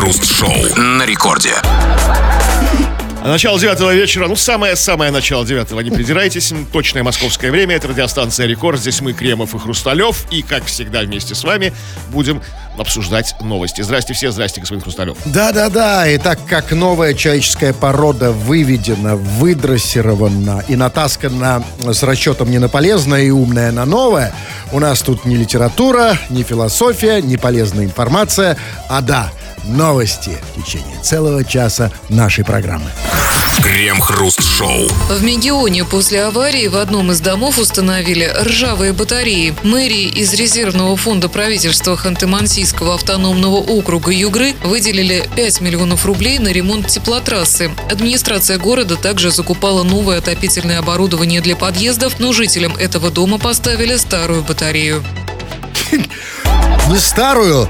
Крем-хруст-шоу на рекорде. Начало девятого вечера, ну самое-самое начало девятого, не придирайтесь, точное московское время, это радиостанция «Рекорд», здесь мы, Кремов и Хрусталев, и, как всегда, вместе с вами будем обсуждать новости. Здрасте все, здрасте, господин Хрусталев. Да-да-да, и так как новая человеческая порода выведена, выдрессирована и натаскана с расчетом не на полезное и умное на новое, у нас тут не литература, не философия, не полезная информация, а да, новости в течение целого часа нашей программы. Крем-хруст-шоу. В Мегионе после аварии в одном из домов установили ржавые батареи. Мэрии из резервного фонда правительства Ханты-Мансийского автономного округа Югры выделили 5 миллионов рублей на ремонт теплотрассы. Администрация города также закупала новое отопительное оборудование для подъездов, но жителям этого дома поставили старую батарею. Не старую,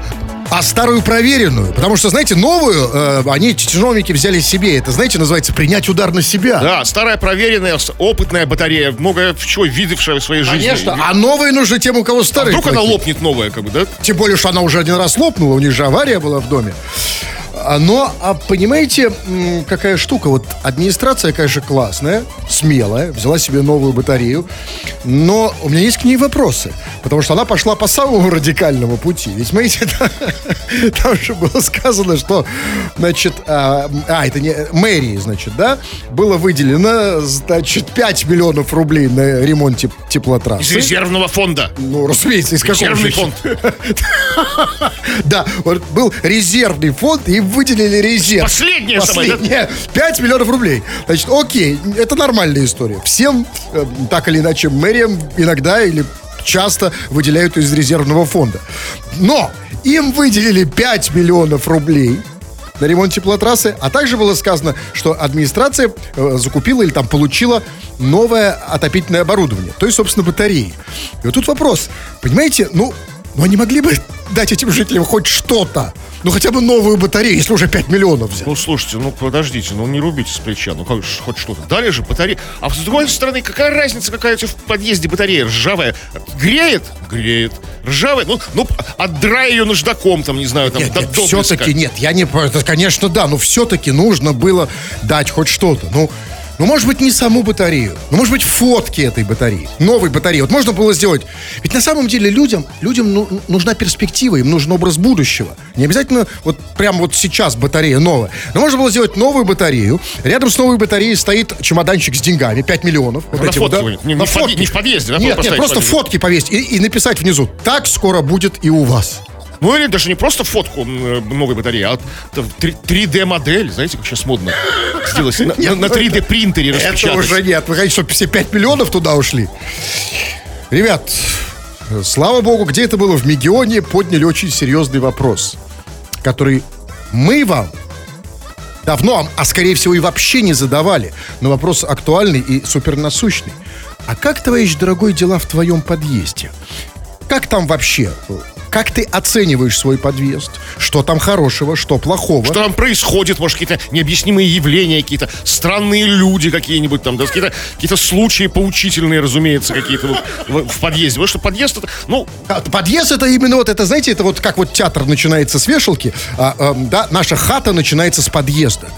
а старую проверенную. Потому что, знаете, новую э, они, чиновники, взяли себе. Это, знаете, называется принять удар на себя. Да, старая проверенная, опытная батарея, много чего видевшая в своей жизни. Конечно. А новые нужны тем, у кого А старые. вдруг она плохие. лопнет новая, как бы, да? Тем более, что она уже один раз лопнула, у них же авария была в доме. А, Но, а понимаете, какая штука? Вот администрация, конечно, классная, смелая, взяла себе новую батарею, но у меня есть к ней вопросы, потому что она пошла по самому радикальному пути. Ведь, смотрите, там, там же было сказано, что, значит, а, а, это не мэрии, значит, да, было выделено, значит, 5 миллионов рублей на ремонт теп- теплотрассы. Из резервного фонда. Ну, разумеется, из какого Резервный фонд. Да, вот был резервный фонд, и выделили резерв. Последнее? Последнее. 5 миллионов рублей. Значит, окей, это нормальная история. Всем, э, так или иначе, мэриям иногда или часто выделяют из резервного фонда. Но им выделили 5 миллионов рублей на ремонт теплотрассы, а также было сказано, что администрация э, закупила или там получила новое отопительное оборудование, то есть, собственно, батареи. И вот тут вопрос, понимаете, ну, ну они могли бы дать этим жителям хоть что-то, ну хотя бы новую батарею, если уже 5 миллионов взяли. Ну, слушайте, ну, подождите, ну, не рубите с плеча, ну, как, хоть что-то. Дали же батареи. А с другой стороны, какая разница, какая у тебя в подъезде батарея ржавая? Греет? Греет. Ржавая? Ну, ну, отдрай ее наждаком, там, не знаю, там, Нет, до- нет, все-таки нет, я не... Это, конечно, да, но все-таки нужно было дать хоть что-то. Ну, ну, может быть, не саму батарею, ну, может быть, фотки этой батареи, новой батареи. Вот можно было сделать. Ведь на самом деле людям, людям ну- нужна перспектива, им нужен образ будущего. Не обязательно вот прямо вот сейчас батарея новая. Но можно было сделать новую батарею. Рядом с новой батареей стоит чемоданчик с деньгами, 5 миллионов. Вот На эти вот, фотки да? не- На фотки. не в подъезде, да, Нет, нет, просто фотки повесить и, и написать внизу. Так скоро будет и у вас. Ну, или даже не просто фотку э, новой батареи, а т- 3D-модель, знаете, как сейчас модно сделать, на, Нет, на ну, 3D-принтере Это распечатать. уже нет. Вы хотите, чтобы все 5 миллионов туда ушли? Ребят, слава богу, где это было в Мегионе, подняли очень серьезный вопрос, который мы вам давно, а скорее всего и вообще не задавали, но вопрос актуальный и супернасущный. А как, товарищ дорогой, дела в твоем подъезде? Как там вообще? Как ты оцениваешь свой подъезд? Что там хорошего, что плохого? Что там происходит, может, какие-то необъяснимые явления, какие-то странные люди какие-нибудь там, да, какие-то какие случаи поучительные, разумеется, какие-то вот в, в подъезде. Потому что подъезд это, ну, А, Подъезд это именно вот это, знаете, это вот как вот театр начинается с вешалки, а, эм, да, наша хата начинается с подъезда.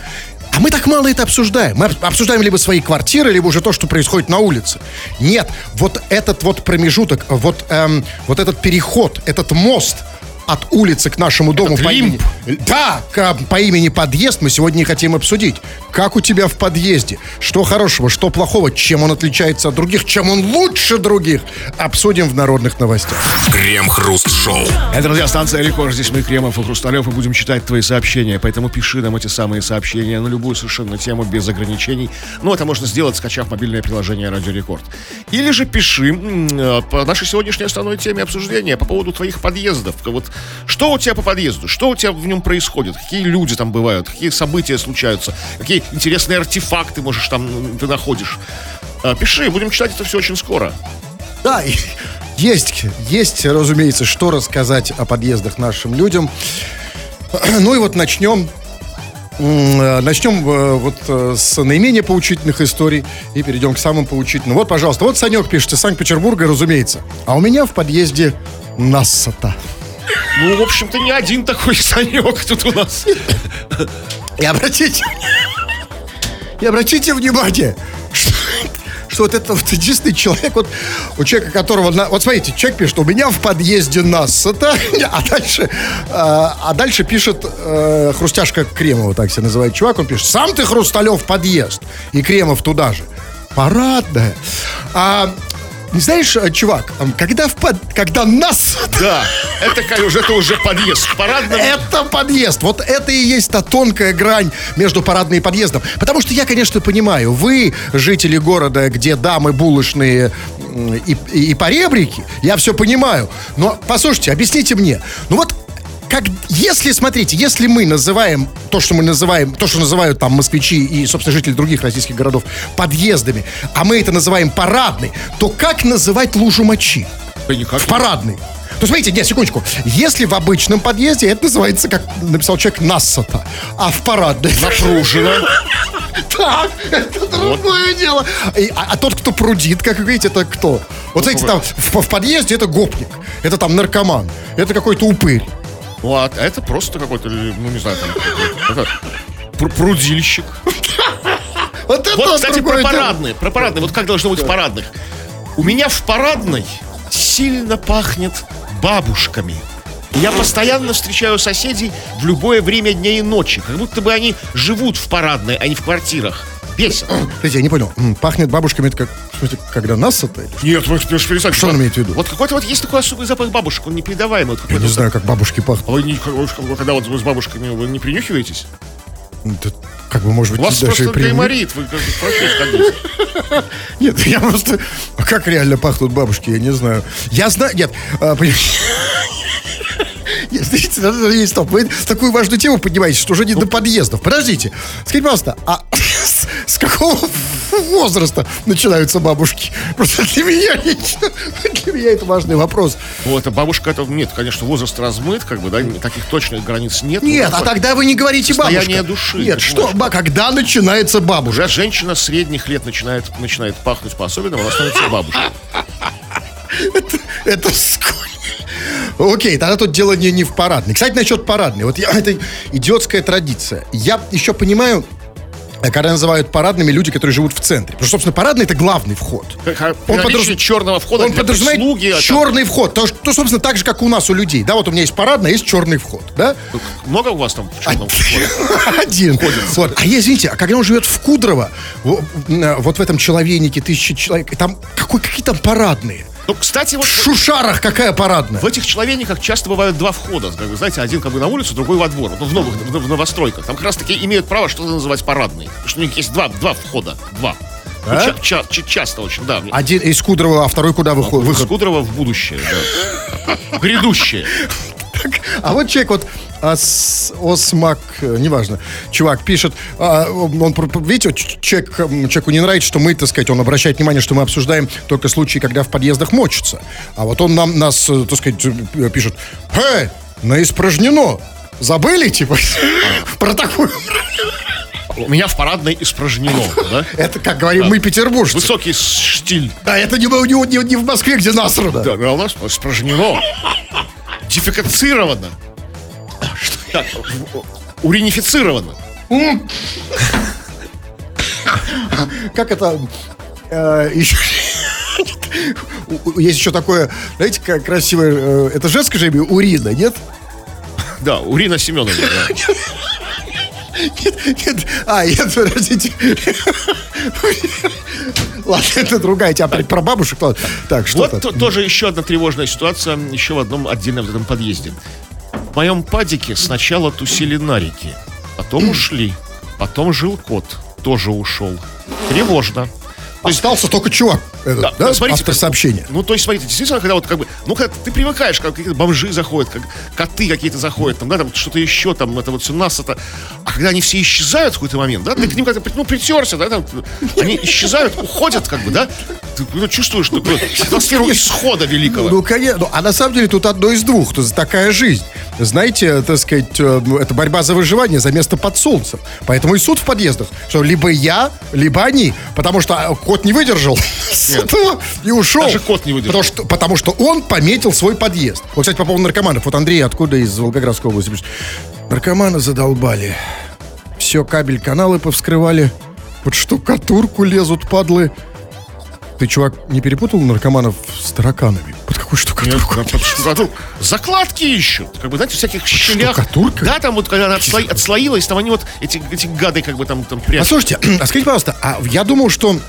А мы так мало это обсуждаем. Мы об- обсуждаем либо свои квартиры, либо уже то, что происходит на улице. Нет, вот этот вот промежуток, вот, эм, вот этот переход, этот мост от улицы к нашему дому Этот по имени... лимб. Да, к- по имени подъезд мы сегодня хотим обсудить. Как у тебя в подъезде? Что хорошего, что плохого? Чем он отличается от других? Чем он лучше других? Обсудим в народных новостях. Крем-хруст-шоу. это радиостанция Рекорд. Здесь мы, Кремов и Хрусталев, и будем читать твои сообщения. Поэтому пиши нам эти самые сообщения на любую совершенно тему без ограничений. Ну, это можно сделать, скачав мобильное приложение Радио Рекорд. Или же пиши э, по нашей сегодняшней основной теме обсуждения по поводу твоих подъездов. Вот что у тебя по подъезду? Что у тебя в нем происходит? Какие люди там бывают? Какие события случаются? Какие интересные артефакты, можешь, там ты находишь? Э, Пиши, будем читать это все очень скоро. Да, есть, есть, разумеется, что рассказать о подъездах нашим людям. Ну и вот начнем э, Начнем э, вот э, с наименее поучительных историй и перейдем к самым поучительным. Вот, пожалуйста, вот Санек пишет из Санкт-Петербурга, разумеется. А у меня в подъезде Нассата. Ну, в общем-то, не один такой Санек тут у нас. И обратите, и обратите внимание, что, что вот это вот единственный человек, вот у человека, которого... на- вот смотрите, человек пишет, у меня в подъезде насыто, а дальше, а, а дальше пишет э, Хрустяшка Кремова, так себя называет чувак, он пишет, сам ты, Хрусталев, подъезд, и Кремов туда же. Парадная. А, не знаешь, э, чувак, когда, в под... когда нас... Да, это как уже, это уже подъезд. В парадном Это подъезд. Вот это и есть та тонкая грань между парадной и подъездом. Потому что я, конечно, понимаю, вы, жители города, где дамы булочные и, и, и поребрики, я все понимаю. Но, послушайте, объясните мне. Ну вот, как, если, смотрите, если мы называем то, что мы называем, то, что называют там москвичи и, собственно, жители других российских городов подъездами, а мы это называем парадной, то как называть лужу мочи? Да никак. В парадный. То смотрите, нет, секундочку. Если в обычном подъезде, это называется, как написал человек, нассата. А в парадной... Напружено. Так, это другое дело. А, а тот, кто прудит, как вы видите, это кто? Вот знаете, там в, в подъезде это гопник, это там наркоман, это какой-то упырь. Ну, а это просто какой-то, ну, не знаю, там, прудильщик. Вот это Вот, кстати, про парадные. Про парадные. Вот как должно быть в парадных. У меня в парадной сильно пахнет бабушками. Я постоянно встречаю соседей в любое время дня и ночи. Как будто бы они живут в парадной, а не в квартирах. Бесит. Подождите, я не понял. Пахнет бабушками, это как, в смысле, когда или что? Нет, вы перестань. Что он имеет в виду? Вот какой-то вот есть такой особый запах бабушек, он непередаваемый. Вот Я не знаю, как бабушки пахнут. А вы, не, когда вот вы с бабушками, вы не принюхиваетесь? Да, как бы, может У быть, вас даже просто гайморит, вы как. Нет, я просто... А как реально пахнут бабушки, я не знаю. Я знаю... Нет, а, смотрите, надо- надо есть стоп. Вы такую важную тему поднимаете, что уже не до подъездов. Подождите. Скажите, пожалуйста, а с, какого возраста начинаются бабушки? Просто для меня, для меня это важный вопрос. Вот, а бабушка, это нет, конечно, возраст размыт, как бы, да, таких точных границ нет. Нет, Ну, а такой. тогда вы не говорите бабушка. Состояние души, Нет, что, ба- когда начинается бабушка? Уже женщина средних лет начинает, начинает пахнуть по-особенному, она становится бабушкой. Это сколько? Окей, тогда тут дело не, не в парадной. Кстати, насчет парадной. Вот я, это идиотская традиция. Я еще понимаю, когда называют парадными люди, которые живут в центре. Потому что, собственно, парадный это главный вход. Он при наличии подраз- черного входа Он подразумевает прислуги, а там- черный вход. То, что, то, собственно, так же, как у нас у людей. Да, вот у меня есть парадная, есть черный вход. Да? Много у вас там в черном входе? Один. Вот. А я, извините, а когда он живет в Кудрово, вот в этом человейнике тысячи человек, там какой, какие там парадные? Ну, кстати, вот В Шушарах какая парадная? в этих человейниках часто бывают два входа. Как вы знаете, один как бы на улицу, другой во двор. Ну, в новых, в, новостройках. Там как раз таки имеют право что-то называть парадной. Потому что у них есть два, два входа. Два. Ну, Да? ча- ча- ча- часто очень, да. Один из Кудрова, а второй куда выходит? Из? Кудрова в будущее, да. Грядущее. А вот человек вот а, с- Осмак, э, неважно, чувак пишет, а, он, видите, человек, человеку не нравится, что мы, так сказать, он обращает внимание, что мы обсуждаем только случаи, когда в подъездах мочится. А вот он нам, нас, э, так сказать, э, пишет, «Эй, наиспражнено, забыли, типа, про такую... У меня в парадной испражнено, да? Это, как говорим мы, петербуржцы. Высокий штиль. А это не, не, не- не в Москве, где насрано. Да, да, у нас испражнено. Дефекацировано. Так, в- уринифицировано. Как это... э, Есть еще такое, знаете, как красивое... э, Это женское же имя? Урина, нет? Да, Урина Семеновна. Нет, нет. А, нет, подождите. Ладно, это другая тема. Про бабушек. Так, что Вот то то- тоже еще одна тревожная ситуация, еще в одном отдельном этом подъезде. В моем падике сначала тусили нарики, потом ушли, потом жил кот, тоже ушел. Тревожно. Остался только чувак. Этот, да, смотрите, автор как- сообщения. Ну, то есть, смотрите, действительно, когда вот как бы, ну, когда ты привыкаешь, как какие-то бомжи заходят, как коты какие-то заходят, там, да, там что-то еще, там, это вот все нас, это... А когда они все исчезают в какой-то момент, да, ты к ним как-то ну, притерся, да, там, они исчезают, уходят, как бы, да, ты ну, чувствуешь такую атмосферу исхода великого. Ну, конечно. Ну, а на самом деле тут одно из двух. Тут такая жизнь. Знаете, так сказать, э, ну, это борьба за выживание, за место под солнцем. Поэтому и суд в подъездах. Что либо я, либо они. Потому что а, кот не выдержал и ушел. Даже кот не выдержал. Потому что, потому что он пометил свой подъезд. Вот, кстати, по поводу наркоманов. Вот Андрей откуда из Волгоградской области пишет. Наркоманы задолбали. Все, кабель, каналы повскрывали. Под штукатурку лезут, падлы. Ты, чувак, не перепутал наркоманов с тараканами? Под какой Нет, штукатурку? да, под штукатурку. Закладки ищут. Как бы, знаете, всяких щелях. Штукатурка? Да, там вот, когда она отсло- отслоилась, там они вот, эти, эти гады, как бы там, там прячут. Послушайте, а скажите, пожалуйста, а я думал, что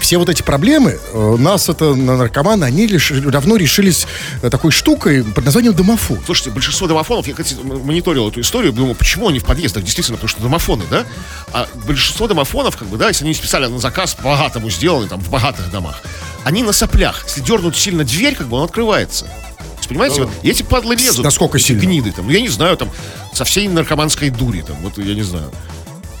все вот эти проблемы, э, нас это на- наркоманы, они лишь давно решились э, такой штукой под названием домофон. Слушайте, большинство домофонов, я, кстати, мониторил эту историю, думал, почему они в подъездах, действительно, потому что домофоны, да? А большинство домофонов, как бы, да, если они специально на заказ по-богатому сделаны, там, в богатых домах, они на соплях. Если дернуть сильно дверь, как бы, он открывается. Есть, понимаете, вот, и эти падлы лезут. Насколько эти сильно? гниды, там, ну, я не знаю, там, со всей наркоманской дури, там, вот, я не знаю.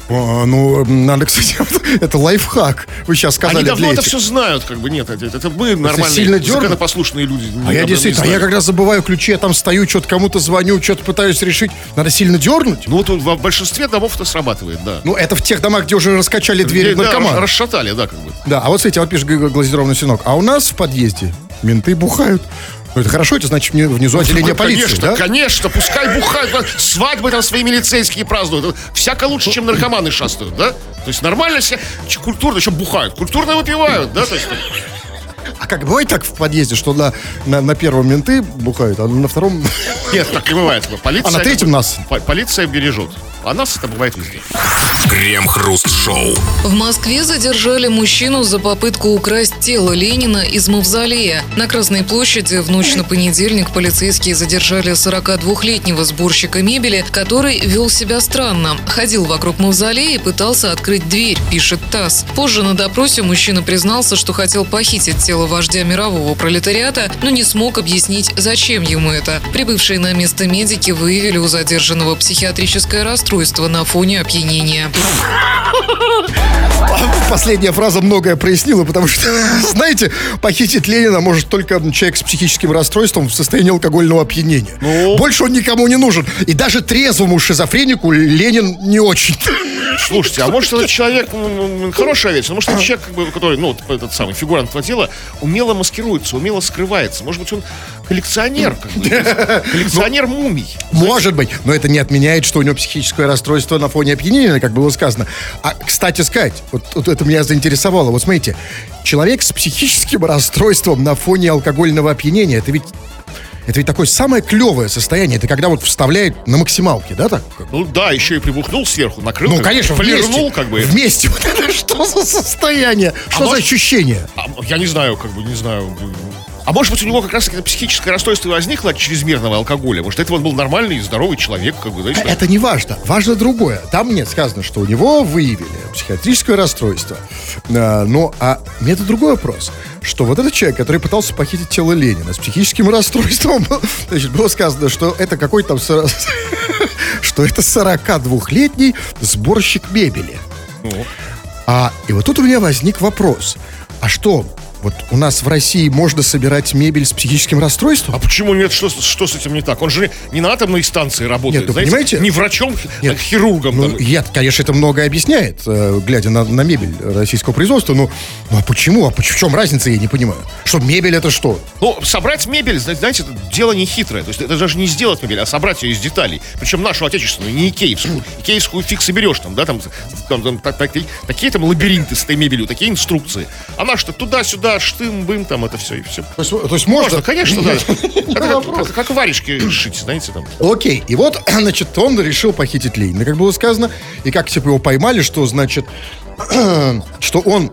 А, ну, надо, кстати, это лайфхак. Вы сейчас сказали Они давно это все знают, как бы, нет, это, это мы нормальные, сильно законопослушные люди. А я действительно, а я когда забываю ключи, я там стою, что-то кому-то звоню, что-то пытаюсь решить. Надо сильно дернуть? Ну, вот в большинстве домов это срабатывает, да. Ну, это в тех домах, где уже раскачали двери Да, наркоманов. расшатали, да, как бы. Да, а вот смотрите, вот пишет глазированный сынок. А у нас в подъезде менты бухают. Ну, это хорошо, это значит внизу отделение Ну, полиции, конечно, да? конечно, пускай бухают, свадьбы там свои милицейские празднуют. Всяко лучше, чем наркоманы шастают, да? То есть нормально все, культурно еще бухают, культурно выпивают, да? То есть, А как бывает так в подъезде, что на, на, на первом менты бухают, а на втором... нет, так не бывает. Полиция, А на третьем нас? по- Полиция бережет. А нас это бывает везде. Крем-хруст-шоу. В Москве задержали мужчину за попытку украсть тело Ленина из мавзолея. На Красной площади в ночь на понедельник полицейские задержали 42-летнего сборщика мебели, который вел себя странно. Ходил вокруг мавзолея и пытался открыть дверь, пишет ТАСС. Позже на допросе мужчина признался, что хотел похитить тело вождя мирового пролетариата, но не смог объяснить, зачем ему это. Прибывшие на место медики выявили у задержанного психиатрическое расстройство на фоне опьянения. Последняя фраза многое прояснила, потому что, знаете, похитить Ленина может только человек с психическим расстройством в состоянии алкогольного опьянения. Ну? Больше он никому не нужен. И даже трезвому шизофренику Ленин не очень. Слушайте, а может этот человек, м, хорошая вещь, может этот человек, который, ну, этот самый фигурант тела, умело маскируется, умело скрывается. Может быть, он коллекционер, как бы, коллекционер мумий. Может быть, но это не отменяет, что у него психическое расстройство на фоне опьянения, как было сказано. А, кстати сказать, вот, вот это меня заинтересовало. Вот смотрите, человек с психическим расстройством на фоне алкогольного опьянения, это ведь это ведь такое самое клевое состояние. Это когда вот вставляет на максималке, да, так? Ну да, еще и прибухнул сверху, накрыл. Ну, конечно, вместе. как бы. Вместе. Вот это что за состояние? Что за может- ощущение? А, я не знаю, как бы, не знаю. А может быть, у него как раз таки психическое расстройство возникло от чрезмерного алкоголя? Может, это он был нормальный и здоровый человек, как бы, знаете, да? Это не важно. Важно другое. Там мне сказано, что у него выявили психиатрическое расстройство. А, ну, а мне это другой вопрос. Что вот этот человек, который пытался похитить тело Ленина с психическим расстройством, значит, было сказано, что это какой-то там... Что это 42-летний сборщик мебели. Ну. А, и вот тут у меня возник вопрос. А что, вот у нас в России можно собирать мебель с психическим расстройством? А почему нет? Что, с- что с этим не так? Он же не на атомной станции работает, Нет, ну, знаете? понимаете- Не врачом, Нет. а хирургом. Ну, там. я, конечно, это многое объясняет, э, глядя на, на мебель российского производства. Ну, ну а почему? А в чем разница, я не понимаю. Что мебель это что? Ну, собрать мебель, зна- знаете, это дело не хитрое. То есть это даже не сделать мебель, а собрать ее из деталей. Причем нашу отечественную, не икеевскую. Икеевскую фиг соберешь там, да, там, там, там, так- такие, такие там лабиринты с этой мебелью, такие инструкции. А наш-то туда-сюда, штым-бым, там это все и все. То есть, то есть можно? Можно, конечно, да. Это как, как варежки шить, знаете, там. Окей, и вот, значит, он решил похитить Ленина, как было сказано, и как типа его поймали, что, значит, что он,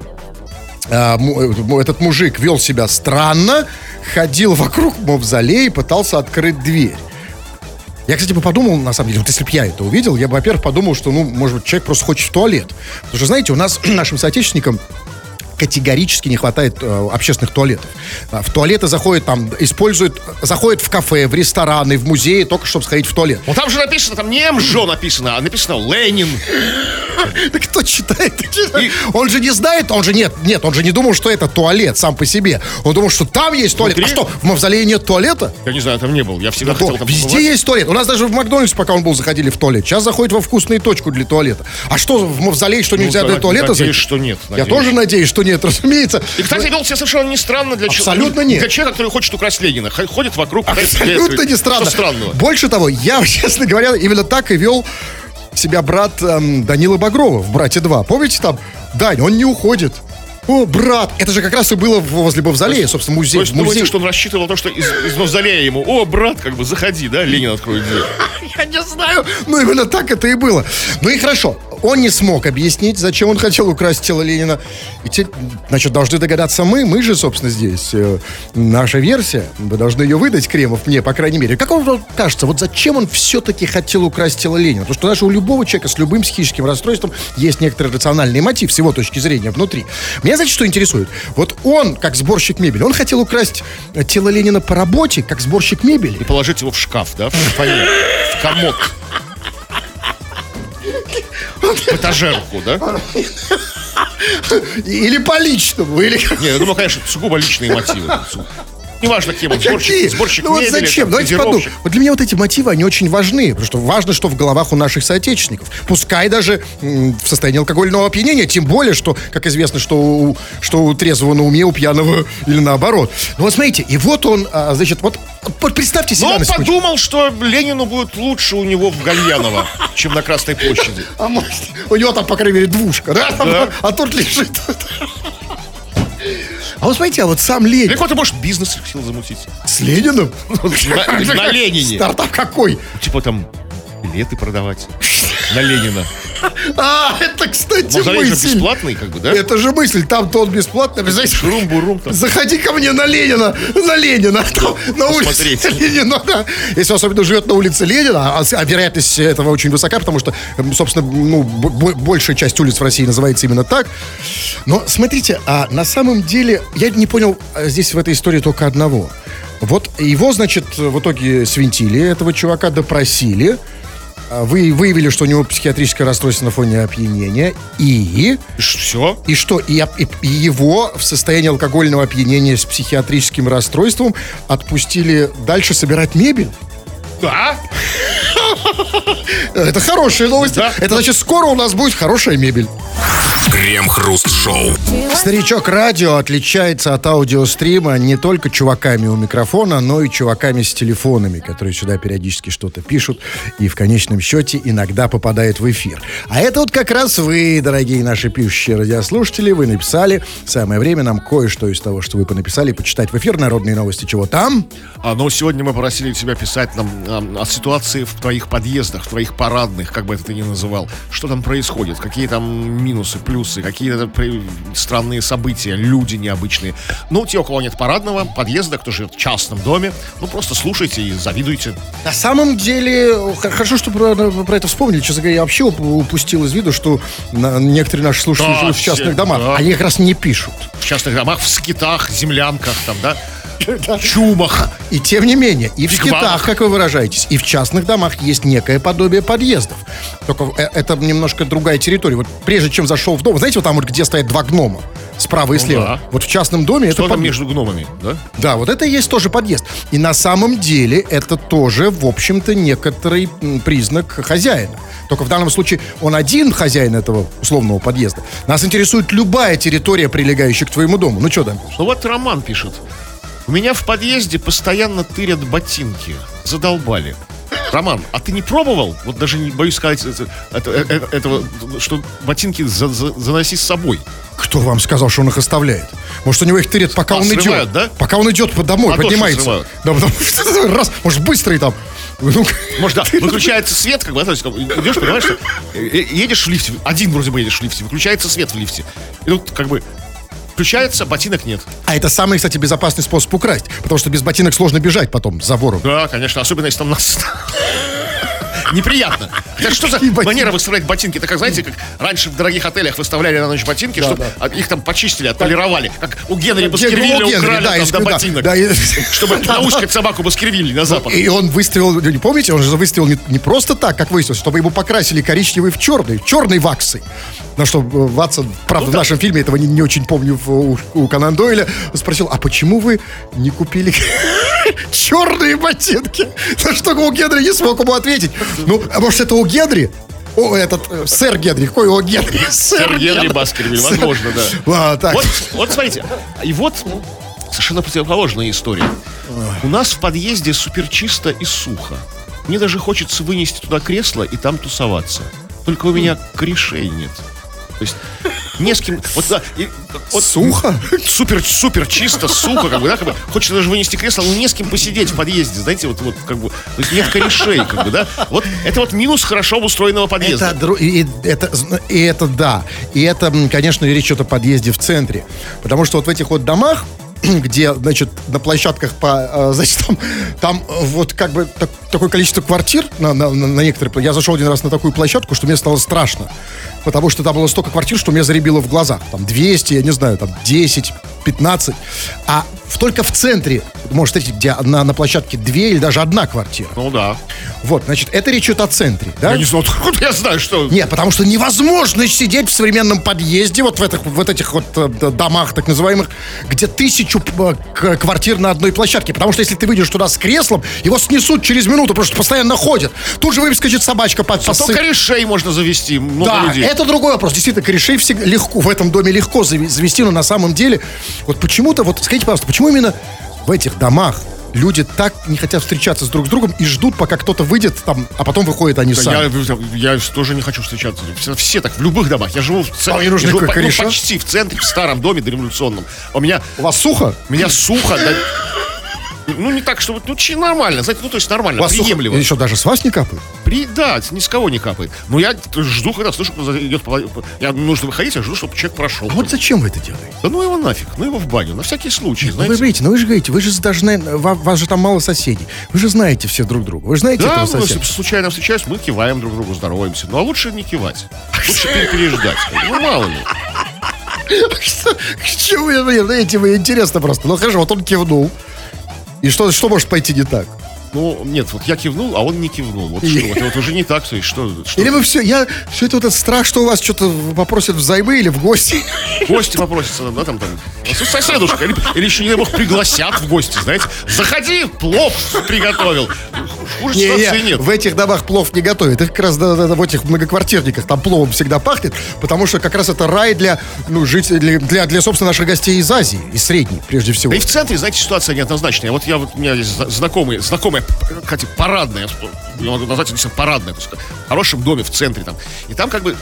а, му- этот мужик вел себя странно, ходил вокруг мавзолея и пытался открыть дверь. Я, кстати, бы подумал, на самом деле, вот если бы я это увидел, я бы, во-первых, подумал, что, ну, может быть, человек просто хочет в туалет. Потому что, знаете, у нас, нашим соотечественникам, категорически не хватает э, общественных туалетов. А, В туалеты заходят там, используют, заходят в кафе, в рестораны, в музеи, только чтобы сходить в туалет. Ну там же написано, там не МЖО написано, а написано Ленин. Да кто читает? Он же не знает, он же нет, нет, он же не думал, что это туалет сам по себе. Он думал, что там есть туалет. А что, в мавзолее нет туалета? Я не знаю, там не был. Я всегда Да, хотел там везде есть туалет. У нас даже в Макдональдс, пока он был, заходили в туалет. Сейчас заходит во вкусную точку для туалета. А что, в мавзолее, что Ну, нельзя для туалета зайти? что нет, Я тоже надеюсь, что нет, разумеется. И, кстати, вел себя совершенно не странно для человека. Абсолютно нет. Для человека, который хочет украсть Ленина. Ходит вокруг. Абсолютно не странно. Что странного? Больше того, я, честно говоря, именно так и вел себя брат эм, Данила Багрова в «Брате 2». Помните там? Дань, он не уходит. О, брат, это же как раз и было возле Мавзолея, собственно, музей. То есть, музей. думаете, что он рассчитывал на то, что из, из мавзолея ему, о, брат, как бы, заходи, да, Ленин откроет дверь. Я не знаю. Ну, именно так это и было. Ну и хорошо. Он не смог объяснить, зачем он хотел украсть тело Ленина. И те, значит, должны догадаться мы. Мы же, собственно, здесь. Э, наша версия. Вы должны ее выдать, Кремов, мне, по крайней мере. Как вам кажется, вот зачем он все-таки хотел украсть тело Ленина? Потому что даже у любого человека с любым психическим расстройством есть некоторый рациональный мотив с его точки зрения внутри. Меня, знаете, что интересует? Вот он, как сборщик мебели, он хотел украсть э, тело Ленина по работе, как сборщик мебели. И положить его в шкаф, да, в в комод. Этажерку, да? Или по личному, или... Не, я думаю, конечно, сугубо личные мотивы. Неважно, кем он, сборщик, Какие? сборщик ну вот мебели, зачем? там, Давайте подумаем. Вот для меня вот эти мотивы, они очень важны. Потому что важно, что в головах у наших соотечественников. Пускай даже м, в состоянии алкогольного опьянения. Тем более, что, как известно, что у, что у трезвого на уме, у пьяного или наоборот. Ну вот смотрите, и вот он, а, значит, вот, вот представьте себя Но он подумал, что Ленину будет лучше у него в Гальяново, чем на Красной площади. А может, у него там, по крайней мере, двушка, Да. А тут лежит. А вот смотрите, а вот сам Ленин Или кто-то, может, бизнес хотел замутить. с Лениным? На, на Ленине. Стартап какой? Типа там билеты продавать. На Ленина. А, это, кстати, Мавзолей же мысль. бесплатный, как бы, да? Это же мысль, там-то он. Обязательно. Шурум-бурум там. Заходи ко мне на Ленина, на Ленина, там, на улице. Ленина, да. Если он особенно живет на улице Ленина, а, а вероятность этого очень высока, потому что, собственно, ну, большая часть улиц в России называется именно так. Но смотрите, а на самом деле, я не понял а, здесь в этой истории только одного. Вот его, значит, в итоге свинтили, этого чувака допросили, вы выявили, что у него психиатрическое расстройство на фоне опьянения, и... Все. И что, и, и- и его в состоянии алкогольного опьянения с психиатрическим расстройством отпустили дальше собирать мебель? Да. Это хорошая новость. Да. Это значит, скоро у нас будет хорошая мебель. Крем-хруст-шоу. Старичок радио отличается от аудиострима не только чуваками у микрофона, но и чуваками с телефонами, которые сюда периодически что-то пишут и в конечном счете иногда попадают в эфир. А это вот как раз вы, дорогие наши пишущие радиослушатели, вы написали. Самое время нам кое-что из того, что вы понаписали, почитать в эфир. Народные новости чего там? А, но сегодня мы попросили тебя писать нам ам, о ситуации в твоих подъездах, в твоих парадных, как бы это ты ни называл. Что там происходит? Какие там минусы, плюсы, какие-то странные события, люди необычные. Ну, те, у кого нет парадного подъезда, кто живет в частном доме, ну, просто слушайте и завидуйте. На самом деле, хорошо, что про, про это вспомнили. Честно говоря, я вообще уп- упустил из виду, что некоторые наши слушатели Да, живут в все, частных домах. да. Они как раз не пишут. В частных домах, в скитах, землянках, там, да? Чумах. И тем не менее, и в скитах, как вы выражаетесь, и в частных домах есть некое подобие подъездов. Только э, это немножко другая территория. Вот прежде чем зашел в дом, знаете, вот там вот где стоят два гнома, справа и Ну слева. да. Вот в частном доме Что это там под- между гномами, да? Да, вот это и есть тоже подъезд. И на самом деле это тоже, в общем-то, некоторый признак хозяина. Только в данном случае он один хозяин этого условного подъезда. Нас интересует любая территория, прилегающая к твоему дому. Ну что там? Ну вот Роман пишет. У меня в подъезде постоянно тырят ботинки. Задолбали. Роман, а ты не пробовал? Вот даже не боюсь сказать это- это- э- э- этого, что ботинки за- за- заноси с собой. Кто вам сказал, что он их оставляет? Может, у него их тырят, пока А, он срывают, идет? да? Пока он идет домой, А поднимается. Да, потому раз, может, быстрый там. Ну, Может, да, выключается свет, как бы, идешь, понимаешь, что э, э, едешь в лифте, один вроде бы едешь в лифте, выключается свет в лифте. И тут, как бы, включается, ботинок нет. А это самый, кстати, безопасный способ украсть. Потому что без ботинок сложно бежать потом за вором. Да, конечно, особенно если там нас... неприятно. Хотя что за манера выставлять ботинки? Это как, знаете, как раньше в дорогих отелях выставляли на ночь ботинки, Да, чтобы да. их там почистили, отполировали. Как у Генри Баскервилля украли да, там, да, ботинок. да, и- Чтобы наускать собаку Баскервилли на запад. И он выставил, не помните, он же выставил не, не просто так, как выяснилось, чтобы ему покрасили коричневый в черный, черной ваксой. На что э, Ватсон, правда, в нашем фильме этого не, не очень помню у, у Конан Дойля, спросил, а почему вы не купили черные ботинки? На что у Генри не смог ему ответить. Ну, а может, это у Генри? О, этот, э, сэр Генри, какой у Генри? Сэр Генри Баскервиль, Сэр- возможно, да. Ладно, так. Вот, вот смотрите, и вот совершенно противоположная история. У нас в подъезде супер чисто и сухо. Мне даже хочется вынести туда кресло и там тусоваться. Только у меня корешей нет. То есть не с кем... Вот, да, и, вот Сухо? Супер, супер чисто, сухо, как бы, да, как бы. Хочется даже вынести кресло, но не с кем посидеть в подъезде, знаете, вот, вот, как бы, то есть нет корешей, как бы, да. Вот это вот минус хорошо обустроенного подъезда. Это, и, это, и это да. И это, конечно, речь идет о подъезде в центре. Потому что вот в этих вот домах, где, значит, на площадках по, э, значит, там, там э, вот как бы так- такое количество квартир на, на- на некоторые... Я зашел один раз на такую площадку, что мне стало страшно. Потому что там было столько квартир, что меня заребило в глазах. Там 200, я не знаю, там 10, 15. А только в центре, может, эти, где на, на площадке две или даже одна квартира. Ну да. Вот, значит, это речь идет о центре, да? Я не знаю, откуда я знаю, что... Нет, потому что невозможно сидеть в современном подъезде, вот в этих вот, этих вот э, домах так называемых, где тысячу э, квартир на одной площадке. Потому что если ты выйдешь туда с креслом, его снесут через минуту, потому что постоянно ходят. Тут же выскочит собачка под А то корешей можно завести, много да, людей. Это другой вопрос. Действительно, корешей всегда легко, в этом доме легко завести, но на самом деле, вот почему-то, вот скажите, пожалуйста, почему именно в этих домах люди так не хотят встречаться с друг с другом и ждут, пока кто-то выйдет там, а потом выходят они Да сами? Я, я тоже не хочу встречаться. Все, все так, в любых домах. Я живу в центре. не нужны я живу по- ну, почти в центре, в старом доме дореволюционном. У меня, У вас сухо? у меня сухо. да, ну, не так, что... Ну, чи- нормально, знаете, ну, то есть нормально, вас приемлемо. Еще даже с вас не капает? При, да, ни с кого не капает. Но я жду, когда слышу, кто идет. Я нужно выходить, я жду, чтобы человек прошел. А вот зачем вы это делаете? Да ну его нафиг, ну его в баню, на всякий случай, Ну, вы знаете. говорите, ну вы же говорите, вы же должны, ва- вас же там мало соседей. Вы же знаете все друг друга. Вы же знаете Да, этого ну, соседа. если случайно встречаюсь, мы киваем друг другу, здороваемся. Ну, а лучше не кивать. Лучше переждать. Ну, мало ли. Что, что вы, вы, знаете, вы интересно просто. Ну хорошо, вот он кивнул. И что, что может пойти не так? Ну, нет, вот я кивнул, а он не кивнул. Вот что, вот, вот уже не так, то есть что, что Или вы все, я, все это вот этот страх, что у вас что-то попросят взаймы или в гости. гости попросятся, да, там, там, соседушка, или, или еще, не дай бог, пригласят в гости, знаете, заходи, плов приготовил. Хуже Не, не, нет. в этих домах плов не готовят. Их как раз да, да, в этих многоквартирниках там пловом всегда пахнет, потому что как раз это рай для, ну, жителей, для, для, собственно, наших гостей из Азии, из Средней, прежде всего. Да и в центре, знаете, ситуация неоднозначная. Вот я вот, у меня есть знакомые, знакомая, кстати, парадная, я могу назвать это парадная, то есть в хорошем доме в центре там. И там как бы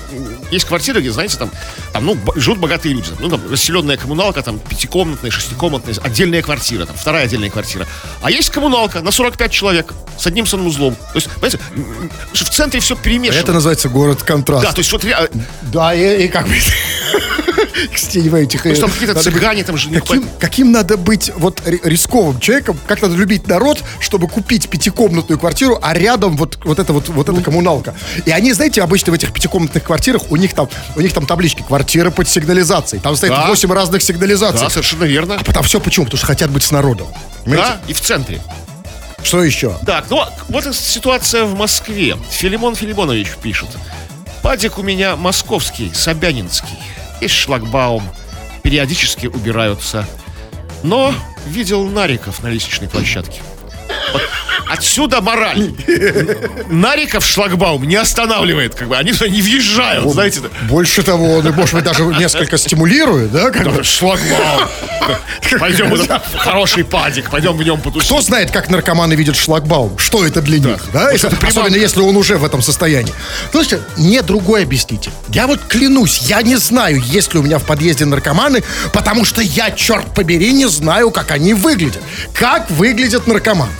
есть квартиры, где, знаете, там, там ну, живут богатые люди. Ну, там, расселенная коммуналка, там, пятикомнатная, шестикомнатная, отдельная квартира, там, вторая отдельная квартира. А есть коммуналка на 45 человек с одним санузлом. То есть, понимаете, в центре все перемешано. Это называется город контраст. Да, то есть вот ре- Да, и, и как бы... В этих... То есть там какие-то надо быть- цыгане там же Каким, каким надо быть вот ри- рисковым человеком, как надо любить народ, чтобы купить пятикомнатную квартиру, а рядом вот, вот эта вот, вот эта коммуналка. И они, знаете, обычно в этих пятикомнатных квартирах у них там, у них там таблички «Квартира под сигнализацией». Там стоит Да. 8 разных сигнализаций. Да, совершенно верно. А там все почему? Потому что хотят быть с народом. Понимаете? Да, и в центре. Что еще? Так, ну вот ситуация в Москве. Филимон Филимонович пишет. Падик у меня московский, собянинский. Есть шлагбаум. Периодически убираются. Но видел нариков на лестничной площадке. Вот отсюда мораль. Нариков шлагбаум не останавливает, как бы. Они туда не въезжают, знаете. Больше того, он, может быть, даже несколько стимулирует, да? как? Да, Шлагбаум. Пойдем в хороший падик, пойдем в нем потусим. Кто знает, как наркоманы видят шлагбаум? Что это для них? Да? Может, Если- особенно если он уже в этом состоянии. Слушайте, мне другой объясните. Я вот клянусь, я не знаю, есть ли у меня в подъезде наркоманы, потому что я, черт побери, не знаю, как они выглядят. Как выглядят наркоманы?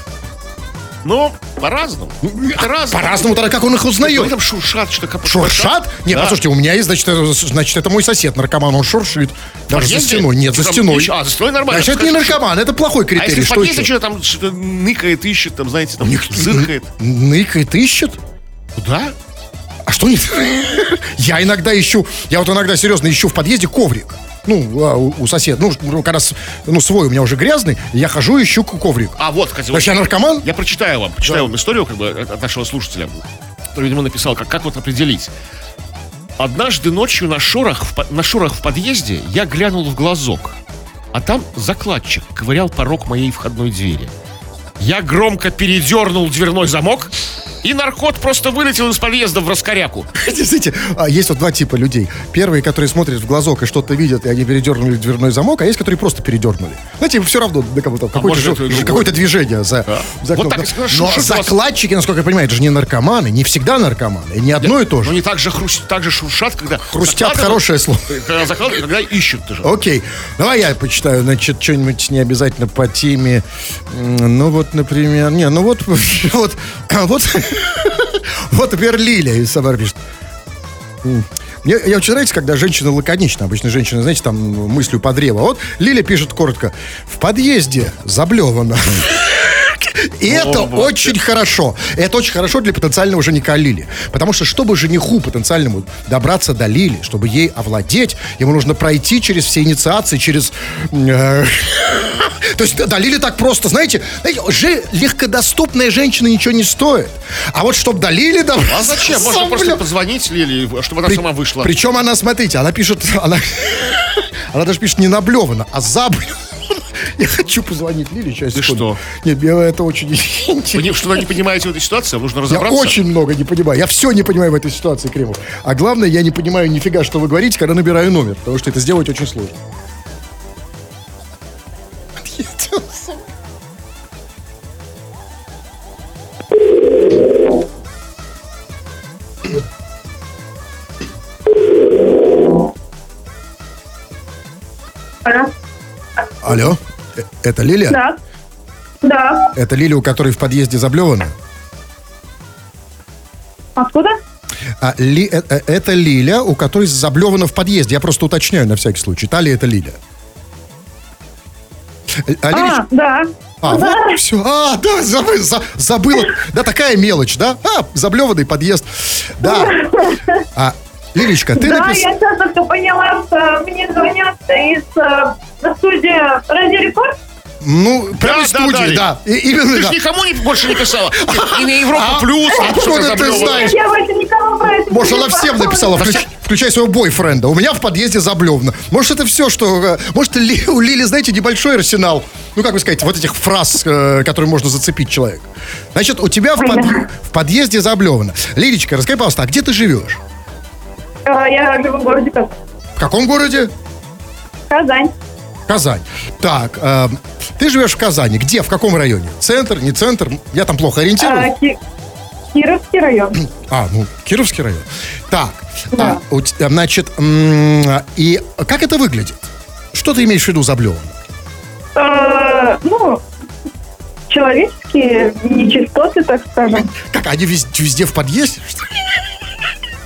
Ну, по-разному. Это разное. По-разному тогда, как он их узнает? там шуршат, что капот. Шуршат? Нет, Да. послушайте, у меня есть, значит, это, значит, это мой сосед наркоман, он шуршит. Даже за стеной. Нет, за стеной. а, за стеной нормально. Значит, это не наркоман, это плохой А критерий. если в Что подъезде что-то там что-то ныкает, ищет, там, знаете, там, зыркает. Ныкает, ищет? Куда? А что не... Я иногда ищу, я вот иногда серьезно ищу в подъезде коврик. Ну, а, у, соседа, ну, ну, как раз, ну, свой у меня уже грязный, я хожу ищу к- коврик. А вот, кстати, Значит, я наркоман? Я прочитаю вам, прочитаю вам историю как бы от нашего слушателя, который, видимо, написал, как, как вот определить. Однажды ночью на шорах, в, на шорах в подъезде я глянул в глазок, а там закладчик ковырял порог моей входной двери. Я громко передернул дверной замок, и наркот просто вылетел из подъезда в раскоряку. Смотрите, а, есть вот два типа людей. Первые, которые смотрят в глазок и что-то видят, и они передернули дверной замок, а есть, которые просто передернули. Знаете, все равно как бы там какое-то, движение за, за Вот так Но закладчики, насколько я понимаю, это же не наркоманы, не всегда наркоманы, не одно и то же. они так же, хрус- так же шуршат, когда... Хрустят хорошее слово. Когда закладывают, когда ищут тоже. Окей, давай я почитаю, значит, что-нибудь не обязательно по теме. Ну вот, например, не, ну вот, вот, вот, вот, например, Лилия из Самары пишет. Мне, я очень нравится, когда женщина лаконична. Обычно женщины, знаете, там мыслью по древу. А Вот Лиля пишет коротко. В подъезде заблевано. И это очень хорошо. Это очень хорошо для потенциального жениха Лили. Потому что, чтобы жениху потенциальному добраться до Лили, чтобы ей овладеть, ему нужно пройти через все инициации, через... То есть до Лили так просто, знаете, знаете, же легкодоступная женщина ничего не стоит. А вот чтобы до Лили добраться... А зачем? Можно просто позвонить Лиле, чтобы она сама вышла. Причем она, смотрите, она пишет, она, она даже пишет не наблевано, а заблевано. Я хочу позвонить Лиле сейчас. Ты секунду. что? Нет, мне это очень интересно. Вы не- понимаете в этой ситуации, нужно Я разобраться. очень много не понимаю. Я все не понимаю в этой ситуации, Кремов. А главное, я не понимаю нифига, что вы говорите, когда набираю номер. Потому что это сделать очень сложно. Алло, э, это Лилия? Да. Да. Это Лилия, у которой в подъезде заблевано? Откуда? А, Ли- э- э- это Лиля, у которой заблевано в подъезде. Я просто уточняю на всякий случай. Та ли это Лиля? Э, А, Лилич- А, да. А, вот, все. А, да, забы- за- забыла. Да, такая мелочь, да? А, заблеванный подъезд. Да. А, Лилечка, ты да, написала... я сейчас только поняла, что мне звонят из э, студии «Радио Рекорд». Ну, прямо Да, студии, да. да. И- именно, Ты да. же никому не, больше не писала. И на Европу А, плюс. и откуда ты знаешь? Я больше никому про это Может, она всем написала, включ- включая своего бойфренда. У меня в подъезде заблевано. Может, это все, что... э, Может, Ли- у Лили, знаете, небольшой арсенал. Ну, как бы сказать, вот этих фраз, э, которые можно зацепить человека. Значит, у тебя в, подъ- в подъезде заблевано. Лилечка, расскажи, пожалуйста, а где ты живешь? Э, Я живу в городе Каз- В каком городе? Казань. Казань. Так, э, ты живешь в Казани. Где? В каком районе? Центр, не центр? Я там плохо ориентируюсь. Э, Ки- Кировский район. А, ну, Кировский район. Так, Да. а, значит, и как это выглядит? Что ты имеешь в виду заблевано? Э, Ну, человеческие нечистоты, так скажем. Как, они везде, везде в подъезде?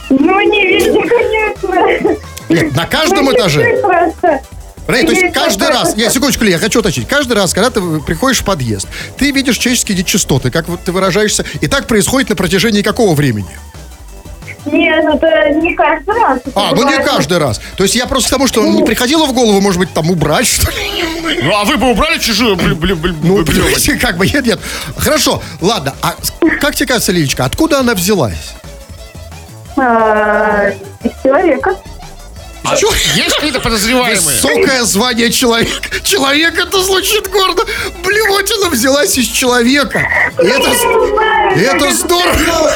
Ну, не везде, конечно. Нет, на каждом Ну, этаже? просто. Рэй, то есть каждый раз, я секундочку, Ли, я хочу уточнить, каждый раз, когда ты приходишь в подъезд, ты видишь человеческие нечистоты, как вот ты выражаешься, и так происходит на протяжении какого времени? Нет, это не каждый раз. А, ну не каждый раз. То есть я просто к тому, что не приходило в голову, может быть, там убрать, что ли? Ну, а вы бы убрали чужую блю- блю- блю- Ну, блю- понимаете, как бы, нет, нет. Хорошо, ладно, а как тебе кажется, Лилечка, откуда она взялась? Из человека. А Есть какие-то подозреваемые? Высокое звание человека. Человек, это звучит гордо. Блевотина взялась из человека. И это, это здорово.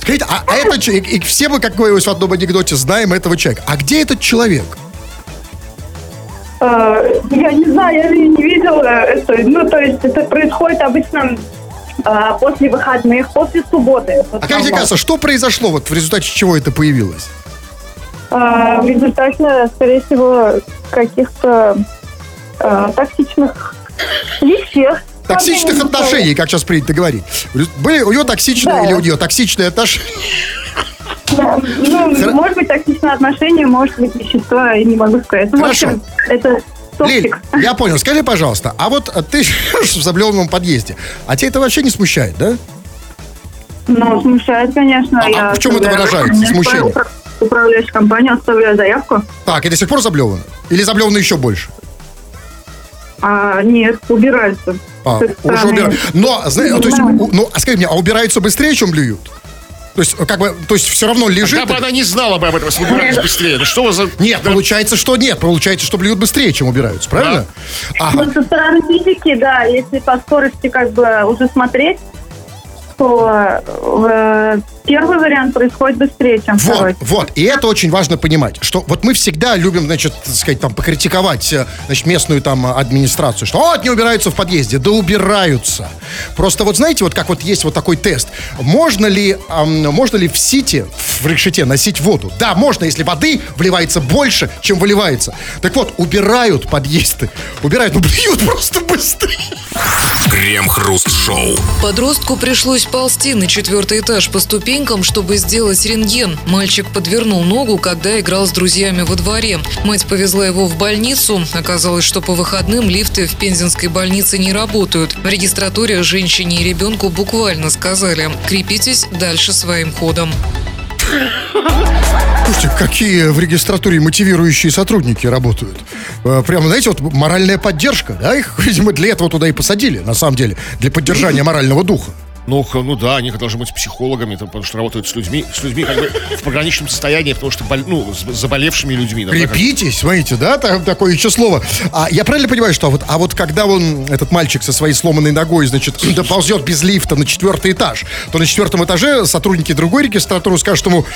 Скажите, а, а это человек, и все мы, как говорилось в одном анекдоте, знаем этого человека. А где этот человек? А, Я не знаю, я не видела это. Ну, то есть это происходит обычно а, после выходных, после субботы. в А как тебе кажется, что произошло, вот в результате чего это появилось? А, В результате, скорее всего, каких-то а, токсичных веществ. Токсичных отношений, как сейчас принято говорить. Были у нее токсичные Да. или у нее токсичные отношения? Да, Ну, может быть, токсичные отношения, может быть, вещества, я не могу сказать. Ну, в Хорошо. общем, это Лиль, я понял. Скажи, пожалуйста, а вот а ты живешь в заблеванном подъезде, а тебя это вообще не смущает, да? Ну, смущает, конечно. А- а я в чем это выражается, смущение? Упра- Управляющая компания, оставляю заявку. Так, и до сих пор заблевано? Или заблевано еще больше? А, нет, убираются. А, уже убирают. Но, знаете, то есть, ну, а скажи мне, а убираются быстрее, чем блюют? То есть, как бы, то есть все равно лежит... Когда бы она не знала бы об этом, если убирались быстрее. Ну что за... Нет, получается, что нет. Получается, что блюют быстрее, чем убираются, правильно? Ага. Ну, со стороны физики, да, если по скорости как бы уже смотреть, то э, первый вариант происходит быстрее, чем Вот, второй. вот. И это очень важно понимать, что вот мы всегда любим, значит, так сказать, там, покритиковать, э, значит, местную там администрацию, что вот не убираются в подъезде. Да убираются. Просто вот знаете, вот как вот есть вот такой тест. Можно ли, ам, можно ли в сити, в решете носить воду? Да, можно, если воды вливается больше, чем выливается. Так вот, убирают подъезды. Убирают, ну, блюют просто быстрее. Крем-хруст-шоу. Подростку пришлось ползти на четвертый этаж по ступенькам, чтобы сделать рентген. Мальчик подвернул ногу, когда играл с друзьями во дворе. Мать повезла его в больницу. Оказалось, что по выходным лифты в Пензенской больнице не работают. В регистратуре женщине и ребенку буквально сказали «крепитесь дальше своим ходом». Слушайте, какие в регистратуре мотивирующие сотрудники работают. Э, Прямо, знаете, вот моральная поддержка, да, их, видимо, для этого туда и посадили, на самом деле, для поддержания морального духа. Ну, ну да, они должны быть психологами, там, потому что работают с людьми, с людьми как бы в пограничном состоянии, потому что боль- ну, с заболевшими людьми. там, да, как- Крепитесь, смотрите, да, там такое еще слово. А я правильно понимаю, что вот, а вот когда он, этот мальчик со своей сломанной ногой, значит, доползет без лифта на четвертый этаж, то на четвертом этаже сотрудники другой регистратуры скажут ему,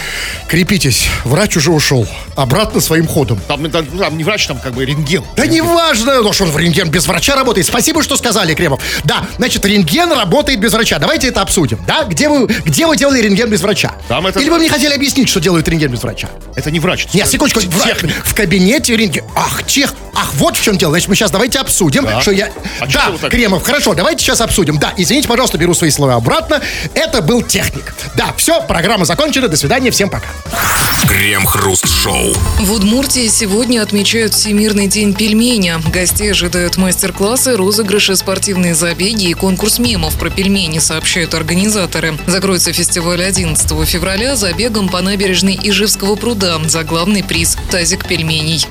крепитесь, врач уже ушел, обратно своим ходом. Там, ну, там, ну, там не врач, там как бы рентген. Да неважно, ну что он в рентген без врача работает. Спасибо, что сказали, Кремов. Да, значит, рентген работает без врача. Давайте это обсудим. Да, где вы, где вы делали рентген без врача? Там это- Или вы мне хотели объяснить, что делают рентген без врача? Это не врач. Нет, секундочку. те- в- Техник. В кабинете рентген. Ах, тех. Ах, вот в чем дело. Значит, мы сейчас давайте обсудим, Да. что я... А да, вы так? Кремов, хорошо, давайте сейчас обсудим. Да, извините, пожалуйста, беру свои слова обратно. Это был техник. Да, все, программа закончена. До свидания, всем пока. Крем-хруст-шоу. В Удмуртии сегодня отмечают Всемирный день пельменя. Гостей ожидают мастер-классы, розыгрыши, спортивные забеги и конкурс мемов про пельмени, сообщают организаторы. Закроется фестиваль 11 февраля забегом по набережной Ижевского пруда за главный приз – тазик пельменей.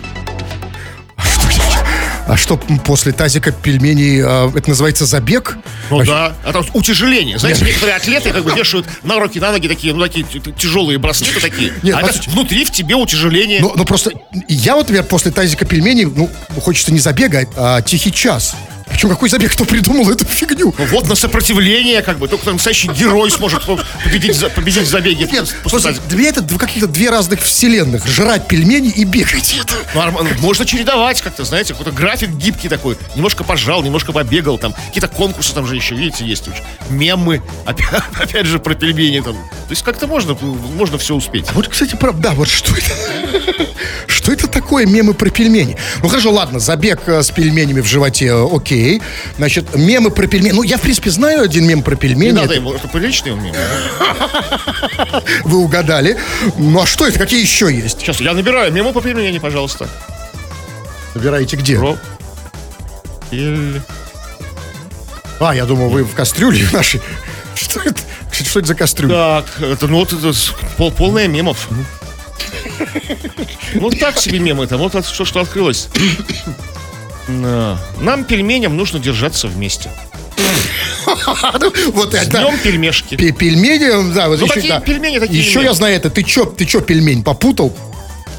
А что после тазика пельменей, а, это называется забег? Ну Вообще- да, а там утяжеление. Знаете, некоторые атлеты как бы вешают на руки, на ноги такие, ну такие тяжелые браслеты такие. Нет, а это послушайте. внутри в тебе утяжеление. Ну, ну просто я вот, например, после тазика пельменей, ну, хочется не забега, а тихий час. Причем какой забег, кто придумал эту фигню? Ну вот на сопротивление, как бы, только настоящий герой сможет победить, победить в забеге. Нет, просто для меня это какие-то две разных вселенных. Жрать пельмени и бегать. Это- Норм- Можно чередовать как-то, знаете, какой-то график гибкий такой. Немножко пожал, немножко побегал, там какие-то конкурсы там же еще, видите, есть. Мемы, опять, опять же, про пельмени там. То есть как-то можно, можно все успеть. Вот, кстати, правда, да, вот что это? Что это такое мемы про пельмени? Ну хорошо, ладно, забег э, с пельменями в животе, э, окей. Значит, мемы про пельмени. Ну, я, в принципе, знаю один мем про Не пельмени. надо Это ему, это приличный мем. Вы угадали. Ну, а что это? Какие еще есть? Сейчас я набираю мемы по пельмени, пожалуйста. Выбираете где? Про... Пель- А, я думал, вы в кастрюле нашей. Что это? Что это за кастрюля? Так, это, ну вот это пол, полная мемов. Ну так себе мемы там, вот от- что, что открылось. На. Нам, пельменям, нужно держаться вместе. Вот это. Днем пельмешки. Пе- Пельмени, да, вот Ну, еще, пельмени, такие Еще я знаю это. Ты чё, ты чё, пельмень попутал?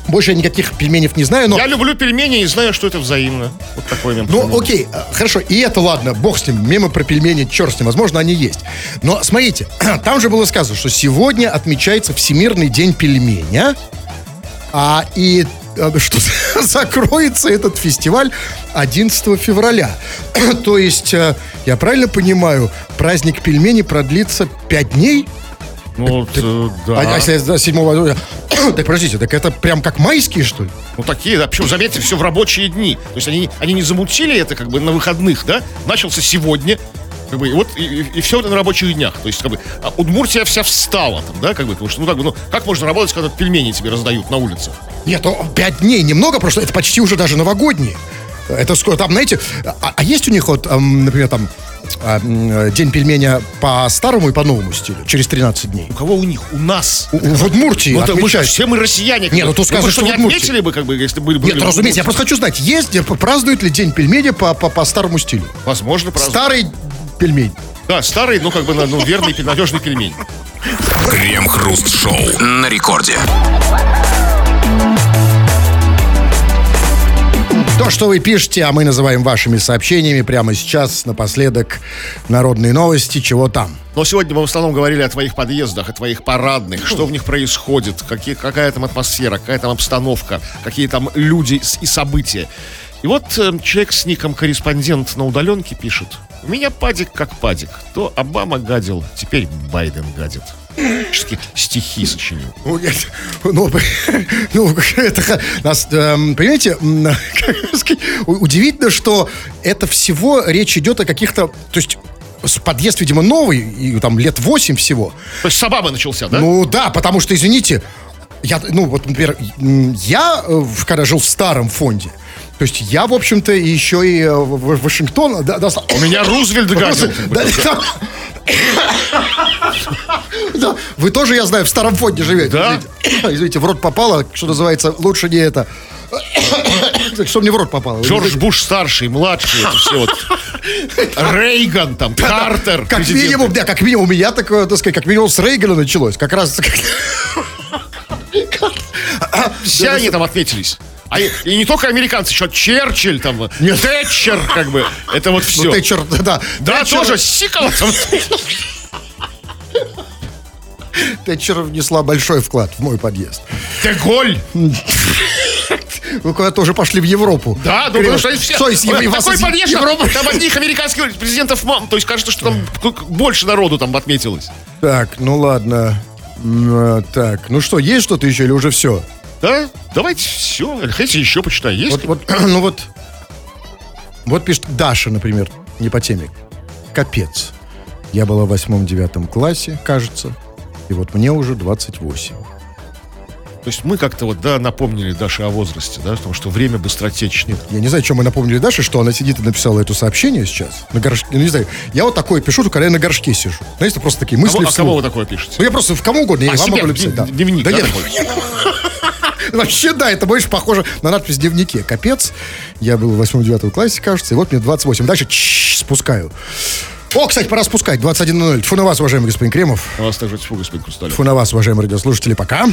Больше я никаких пельменей не знаю, но... Я люблю пельмени и знаю, что это взаимно. Вот такой мем. Ну, окей, э, хорошо, и это ладно, бог с ним, мемы про пельмени, черт с ним, возможно, они есть. Но смотрите, там же было сказано, что сегодня отмечается Всемирный день пельменя, а и что закроется этот фестиваль 11 февраля. То есть, э, я правильно понимаю, праздник пельменей продлится 5 дней? Ну, вот, э, да. А, а если с 7 Так, подождите, так это прям как майские, что ли? Ну, такие, да. Причем, заметьте, все в рабочие дни. То есть они, они не замутили это как бы на выходных, да? Начался сегодня. Как бы, и вот, и, все это на рабочих днях. То есть, как бы, а Удмуртия вся встала там, да, как бы, потому что, ну, как бы, ну, как можно работать, когда пельмени тебе раздают на улице? Нет, ну, 5 дней немного, просто это почти уже даже новогодние. Это сколько там, знаете, а, а есть у них вот, эм, например, там а, м, э, день пельменя по старому и по новому стилю, через 13 дней. У кого у них? У нас. У- в Удмуртии Ну, мы все мы россияне. Не, ну тут сказано, мы что что, не отметили бы, как бы, если были были Нет, разумеется, я просто хочу знать, есть, э, празднуют ли день пельменя по, по, по старому стилю? Возможно, празднуют. Старый пельмень. Да, старый, ну, как бы, ну, верный, надежный пельмень. Крем-хруст-шоу на рекорде. То, что вы пишете, а мы называем вашими сообщениями прямо сейчас, напоследок, народные новости, чего там. Но сегодня мы в основном говорили о твоих подъездах, о твоих парадных, что в них происходит, какие, какая там атмосфера, какая там обстановка, какие там люди и события. И вот э, человек с ником корреспондент на удаленке пишет. У меня падик как падик. То Обама гадил, теперь Байден гадит. Стихи сочинил. Ну, ну, это, нас, понимаете, удивительно, что это всего речь идет о каких-то, то есть подъезд, видимо, новый, и там лет 8 всего. То есть с Обамы начался, да? Ну да, потому что, извините, я, ну вот, например, я, э, когда жил в старом фонде, то есть я, в общем-то, еще и э, в, Вашингтон... Да, да, У меня Рузвельт гадил. да, Вы тоже, я знаю, в старом фонде живете. Да. Извините, Извините, в рот попало, что называется, лучше не это. Что мне в рот попало? Джордж Буш старший, младший, это все вот. Рейган там, Картер. Как минимум, да, как минимум, у меня такое, так сказать, как минимум с Рейгана началось. Как раз... Все они там отметились. А и, и не только американцы, еще Черчилль, там, Нет. Тэтчер, как бы. Это вот все. Ну, Тэтчер, да. да, Тэтчер- тоже Сикова там. Тэтчер внесла большой вклад в мой подъезд. Деголь. Вы куда-то уже пошли в Европу. Да, ну потому что они все... Из Ой, Ев- такой подъезд, Европы? там одних американских президентов мам. То есть кажется, что там больше народу там отметилось. Так, ну ладно. Э, Так, ну что, есть что-то еще или уже все? Да? Давайте все. Хотите еще почитай. Есть? Вот, вот, ну вот. Вот пишет Даша, например, не по теме. Капец. Я была в восьмом-девятом классе, кажется. И вот мне уже 28. То есть мы как-то вот, да, напомнили Даше о возрасте, да, потому что время быстротечно. Я не знаю, чем мы напомнили Даше, что она сидит и написала это сообщение сейчас. На горшке. Ну, не знаю. Я вот такое пишу, когда я на горшке сижу. Знаете, просто такие мысли Кого- а вслух. кого вы такое пишете? Ну, я просто в кому угодно, я А, вам себе, могу написать. Да. дневник, да да, нет. Вообще, да, это больше похоже на надпись в дневнике. Капец. Я был в 8-9 классе, кажется, и вот мне 28. Дальше спускаю. О, кстати, пора спускать. 21.00. Фу на вас, уважаемый господин Кремов. У вас также тьфу, господин Хрусталев. Фу на вас, уважаемые радиослушатели. Пока.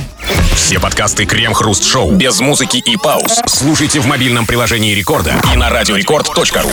Все подкасты Крем-хруст-шоу без музыки и пауз слушайте в мобильном приложении Рекорда и на радиорекорд.ру.